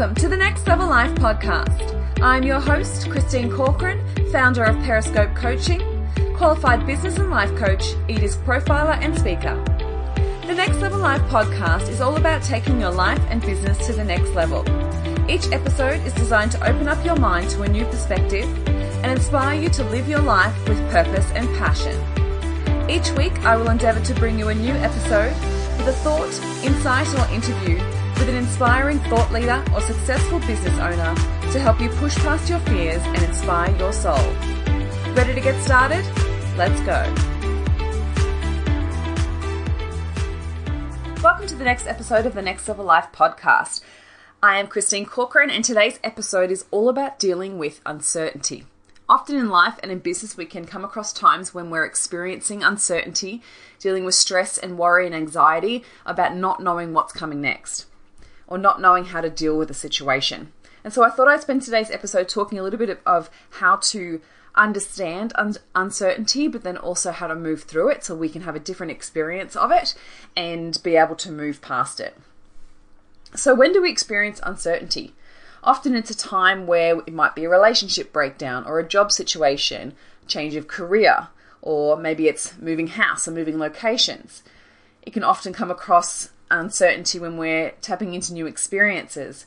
Welcome to the Next Level Life podcast. I'm your host, Christine Corcoran, founder of Periscope Coaching, qualified business and life coach, eDisc profiler, and speaker. The Next Level Life podcast is all about taking your life and business to the next level. Each episode is designed to open up your mind to a new perspective and inspire you to live your life with purpose and passion. Each week, I will endeavour to bring you a new episode with a thought, insight, or interview with an inspiring thought leader or successful business owner to help you push past your fears and inspire your soul. Ready to get started? Let's go. Welcome to the next episode of the Next Level Life podcast. I am Christine Corcoran, and today's episode is all about dealing with uncertainty. Often in life and in business, we can come across times when we're experiencing uncertainty, dealing with stress and worry and anxiety about not knowing what's coming next or not knowing how to deal with a situation. And so I thought I'd spend today's episode talking a little bit of how to understand un- uncertainty, but then also how to move through it so we can have a different experience of it and be able to move past it. So, when do we experience uncertainty? Often it's a time where it might be a relationship breakdown or a job situation, change of career, or maybe it's moving house or moving locations. It can often come across uncertainty when we're tapping into new experiences,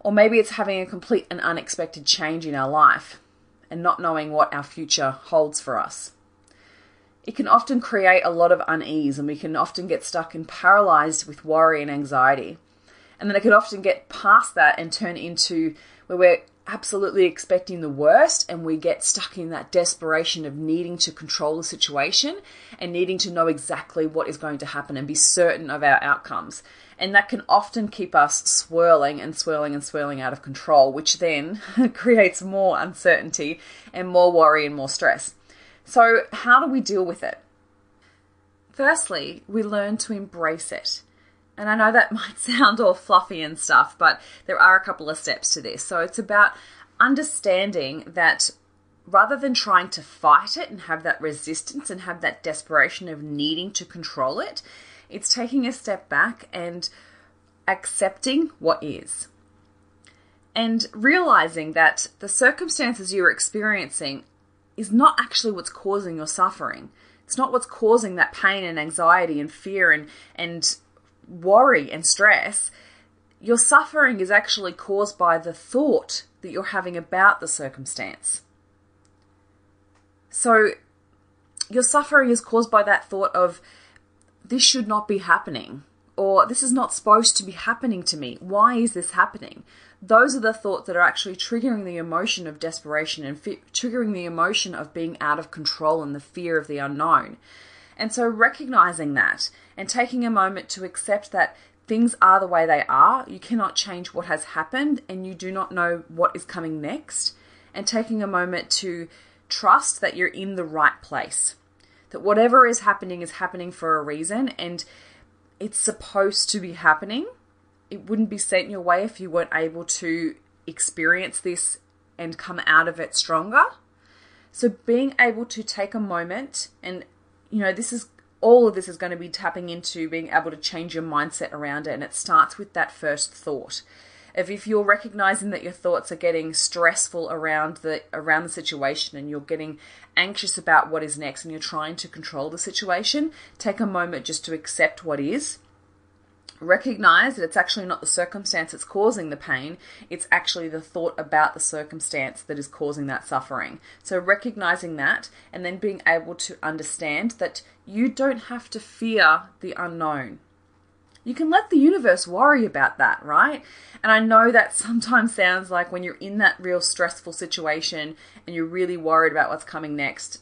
or maybe it's having a complete and unexpected change in our life and not knowing what our future holds for us. It can often create a lot of unease, and we can often get stuck and paralyzed with worry and anxiety. And then it can often get past that and turn into where we're absolutely expecting the worst and we get stuck in that desperation of needing to control the situation and needing to know exactly what is going to happen and be certain of our outcomes. And that can often keep us swirling and swirling and swirling out of control, which then creates more uncertainty and more worry and more stress. So, how do we deal with it? Firstly, we learn to embrace it. And I know that might sound all fluffy and stuff, but there are a couple of steps to this. So it's about understanding that rather than trying to fight it and have that resistance and have that desperation of needing to control it, it's taking a step back and accepting what is. And realizing that the circumstances you're experiencing is not actually what's causing your suffering. It's not what's causing that pain and anxiety and fear and, and worry and stress, your suffering is actually caused by the thought that you're having about the circumstance. So, your suffering is caused by that thought of, this should not be happening, or this is not supposed to be happening to me. Why is this happening? Those are the thoughts that are actually triggering the emotion of desperation and fi- triggering the emotion of being out of control and the fear of the unknown. And so, recognizing that and taking a moment to accept that things are the way they are, you cannot change what has happened, and you do not know what is coming next, and taking a moment to trust that you're in the right place. That whatever is happening is happening for a reason, and it's supposed to be happening. It wouldn't be sent your way if you weren't able to experience this and come out of it stronger. So, being able to take a moment and you know, this is all of this is going to be tapping into being able to change your mindset around it. And it starts with that first thought. If, if you're recognizing that your thoughts are getting stressful around the around the situation and you're getting anxious about what is next and you're trying to control the situation, take a moment just to accept what is recognize that it's actually not the circumstance that's causing the pain, it's actually the thought about the circumstance that is causing that suffering. So, recognizing that and then being able to understand that you don't have to fear the unknown. You can let the universe worry about that, right? And I know that sometimes sounds like when you're in that real stressful situation and you're really worried about what's coming next,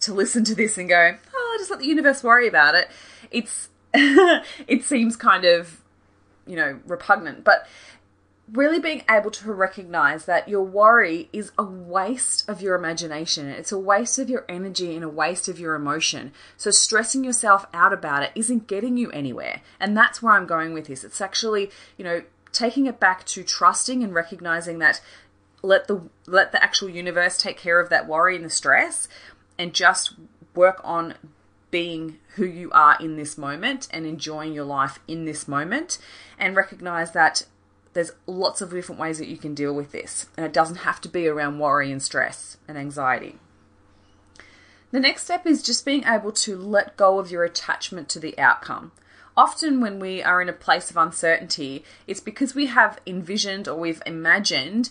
to listen to this and go, oh, just let the universe worry about it. It's it seems kind of, you know, repugnant. But really being able to recognize that your worry is a waste of your imagination. It's a waste of your energy and a waste of your emotion. So stressing yourself out about it isn't getting you anywhere. And that's where I'm going with this. It's actually, you know, taking it back to trusting and recognizing that let the let the actual universe take care of that worry and the stress and just work on being who you are in this moment and enjoying your life in this moment and recognize that there's lots of different ways that you can deal with this, and it doesn't have to be around worry and stress and anxiety. The next step is just being able to let go of your attachment to the outcome. Often, when we are in a place of uncertainty, it's because we have envisioned or we've imagined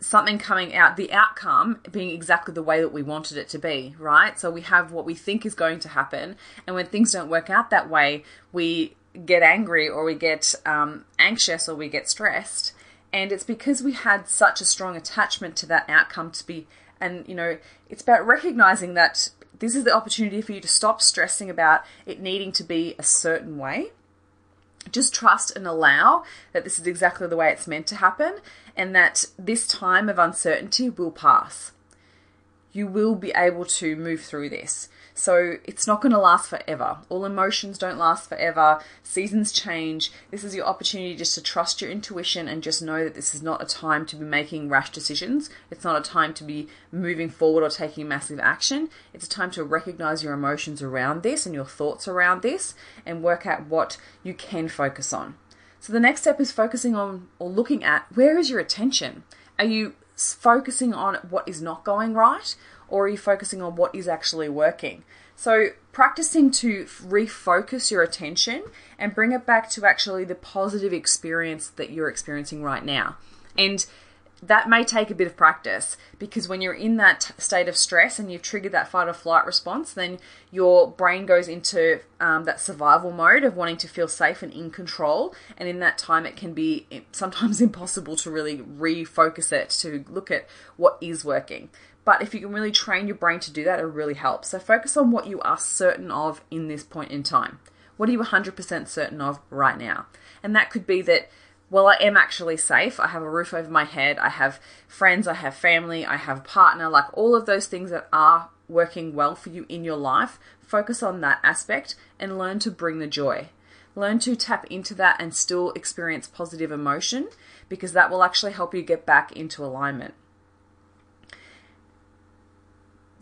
something coming out, the outcome being exactly the way that we wanted it to be, right? So we have what we think is going to happen, and when things don't work out that way, we get angry or we get um, anxious or we get stressed. And it's because we had such a strong attachment to that outcome to be, and you know, it's about recognizing that this is the opportunity for you to stop stressing about it needing to be a certain way. Just trust and allow that this is exactly the way it's meant to happen and that this time of uncertainty will pass. You will be able to move through this. So it's not going to last forever. All emotions don't last forever. Seasons change. This is your opportunity just to trust your intuition and just know that this is not a time to be making rash decisions. It's not a time to be moving forward or taking massive action. It's a time to recognize your emotions around this and your thoughts around this and work out what you can focus on. So the next step is focusing on or looking at where is your attention? Are you focusing on what is not going right or are you focusing on what is actually working? So, practicing to refocus your attention and bring it back to actually the positive experience that you're experiencing right now. And that may take a bit of practice because when you're in that state of stress and you've triggered that fight or flight response, then your brain goes into um, that survival mode of wanting to feel safe and in control. And in that time, it can be sometimes impossible to really refocus it to look at what is working. But if you can really train your brain to do that, it really helps. So focus on what you are certain of in this point in time. What are you 100% certain of right now? And that could be that, well, I am actually safe. I have a roof over my head. I have friends. I have family. I have a partner. Like all of those things that are working well for you in your life. Focus on that aspect and learn to bring the joy. Learn to tap into that and still experience positive emotion because that will actually help you get back into alignment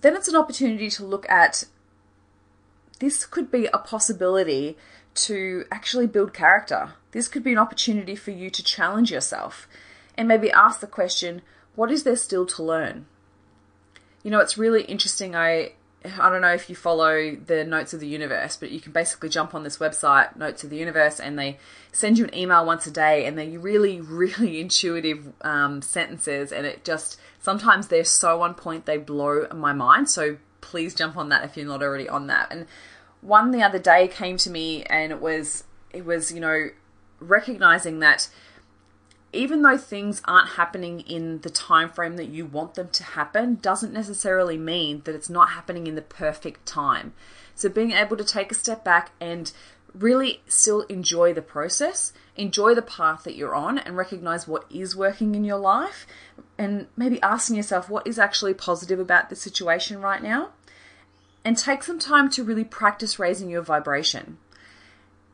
then it's an opportunity to look at this could be a possibility to actually build character. This could be an opportunity for you to challenge yourself and maybe ask the question, what is there still to learn? You know, it's really interesting. I I don't know if you follow the Notes of the Universe, but you can basically jump on this website, Notes of the Universe, and they send you an email once a day, and they're really, really intuitive um, sentences, and it just sometimes they're so on point they blow my mind. So please jump on that if you're not already on that. And one the other day came to me, and it was it was you know recognizing that even though things aren't happening in the time frame that you want them to happen doesn't necessarily mean that it's not happening in the perfect time. So being able to take a step back and really still enjoy the process enjoy the path that you're on and recognize what is working in your life and maybe asking yourself what is actually positive about the situation right now and take some time to really practice raising your vibration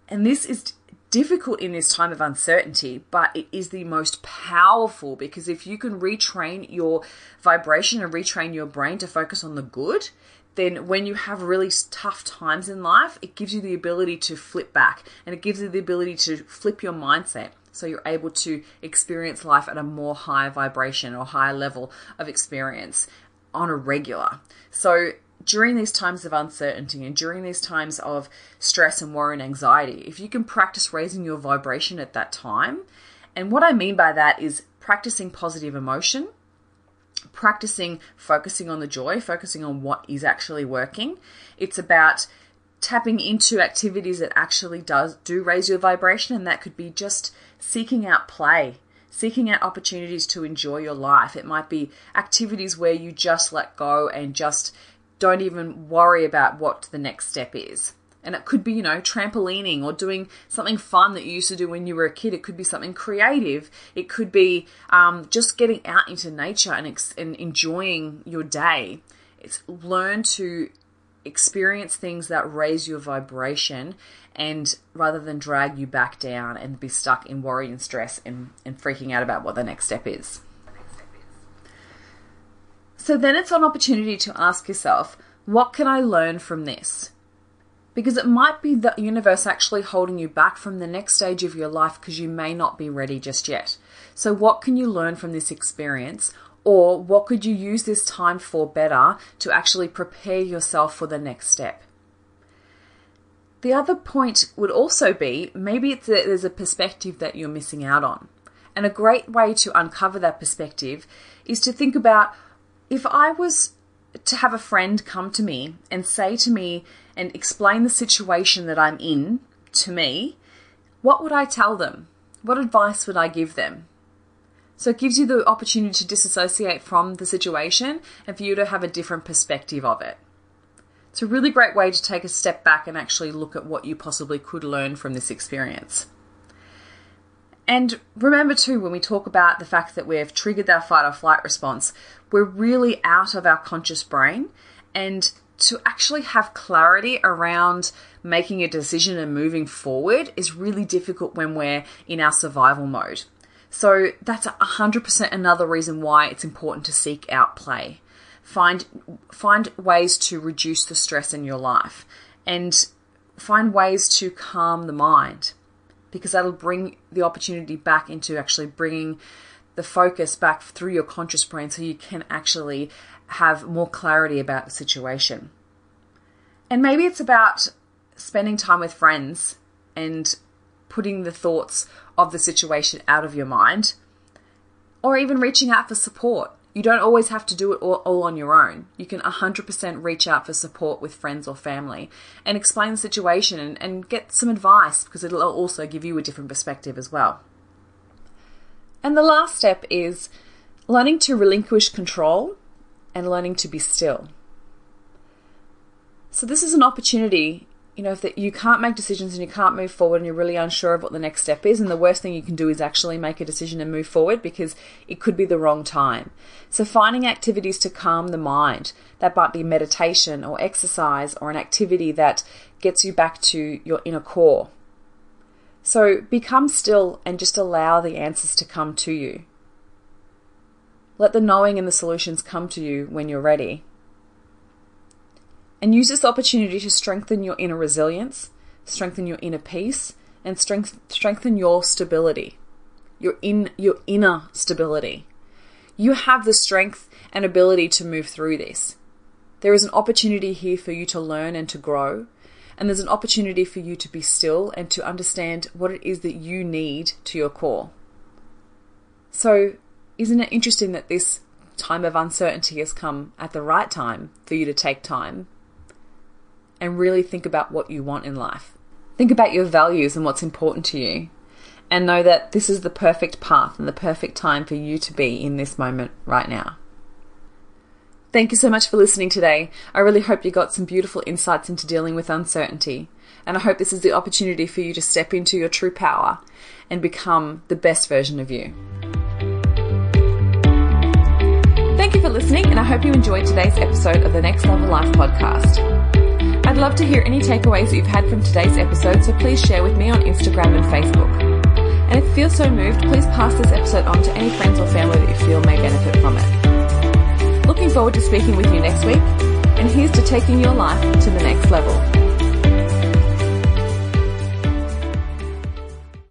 and this is difficult in this time of uncertainty, but it is the most powerful because if you can retrain your vibration and retrain your brain to focus on the good, then when you have really tough times in life, it gives you the ability to flip back and it gives you the ability to flip your mindset. So you're able to experience life at a more higher vibration or higher level of experience on a regular. So during these times of uncertainty and during these times of stress and worry and anxiety, if you can practice raising your vibration at that time, and what I mean by that is practicing positive emotion, practicing focusing on the joy, focusing on what is actually working. It's about tapping into activities that actually does do raise your vibration and that could be just seeking out play seeking out opportunities to enjoy your life it might be activities where you just let go and just don't even worry about what the next step is. And it could be, you know, trampolining or doing something fun that you used to do when you were a kid. It could be something creative. It could be um, just getting out into nature and, ex- and enjoying your day. It's learn to experience things that raise your vibration and rather than drag you back down and be stuck in worry and stress and, and freaking out about what the next step is. So then it's an opportunity to ask yourself, what can I learn from this? Because it might be the universe actually holding you back from the next stage of your life because you may not be ready just yet. So, what can you learn from this experience? Or what could you use this time for better to actually prepare yourself for the next step? The other point would also be maybe it's that there's a perspective that you're missing out on. And a great way to uncover that perspective is to think about if I was to have a friend come to me and say to me and explain the situation that I'm in to me, what would I tell them? What advice would I give them? So it gives you the opportunity to disassociate from the situation and for you to have a different perspective of it. It's a really great way to take a step back and actually look at what you possibly could learn from this experience. And remember, too, when we talk about the fact that we've triggered our fight or flight response, we're really out of our conscious brain. And to actually have clarity around making a decision and moving forward is really difficult when we're in our survival mode. So that's 100% another reason why it's important to seek out play. Find find ways to reduce the stress in your life and find ways to calm the mind because that'll bring the opportunity back into actually bringing the focus back through your conscious brain so you can actually have more clarity about the situation. And maybe it's about spending time with friends and putting the thoughts of the situation out of your mind, or even reaching out for support. You don't always have to do it all, all, on your own. You can 100% reach out for support with friends or family and explain the situation and, and get some advice because it'll also give you a different perspective as well. And the last step is learning to relinquish control and learning to be still. So, this is an opportunity you know, if that you can't make decisions and you can't move forward and you're really unsure of what the next step is, and the worst thing you can do is actually make a decision and move forward because it could be the wrong time. So finding activities to calm the mind, that might be meditation or exercise or an activity that gets you back to your inner core. So become still and just allow the answers to come to you. Let the knowing and the solutions come to you when you're ready and use this opportunity to strengthen your inner resilience, strengthen your inner peace, and strength, strengthen your stability, your in your inner stability. You have the strength and ability to move through this. There is an opportunity here for you to learn and to grow, and there's an opportunity for you to be still and to understand what it is that you need to your core. So, isn't it interesting that this time of uncertainty has come at the right time for you to take time and really think about what you want in life. Think about your values and what's important to you. And know that this is the perfect path and the perfect time for you to be in this moment right now. Thank you so much for listening today. I really hope you got some beautiful insights into dealing with uncertainty. And I hope this is the opportunity for you to step into your true power and become the best version of you. Thank you for listening, and I hope you enjoyed today's episode of the Next Level Life podcast. Love to hear any takeaways that you've had from today's episode, so please share with me on Instagram and Facebook. And if you feel so moved, please pass this episode on to any friends or family that you feel may benefit from it. Looking forward to speaking with you next week, and here's to taking your life to the next level.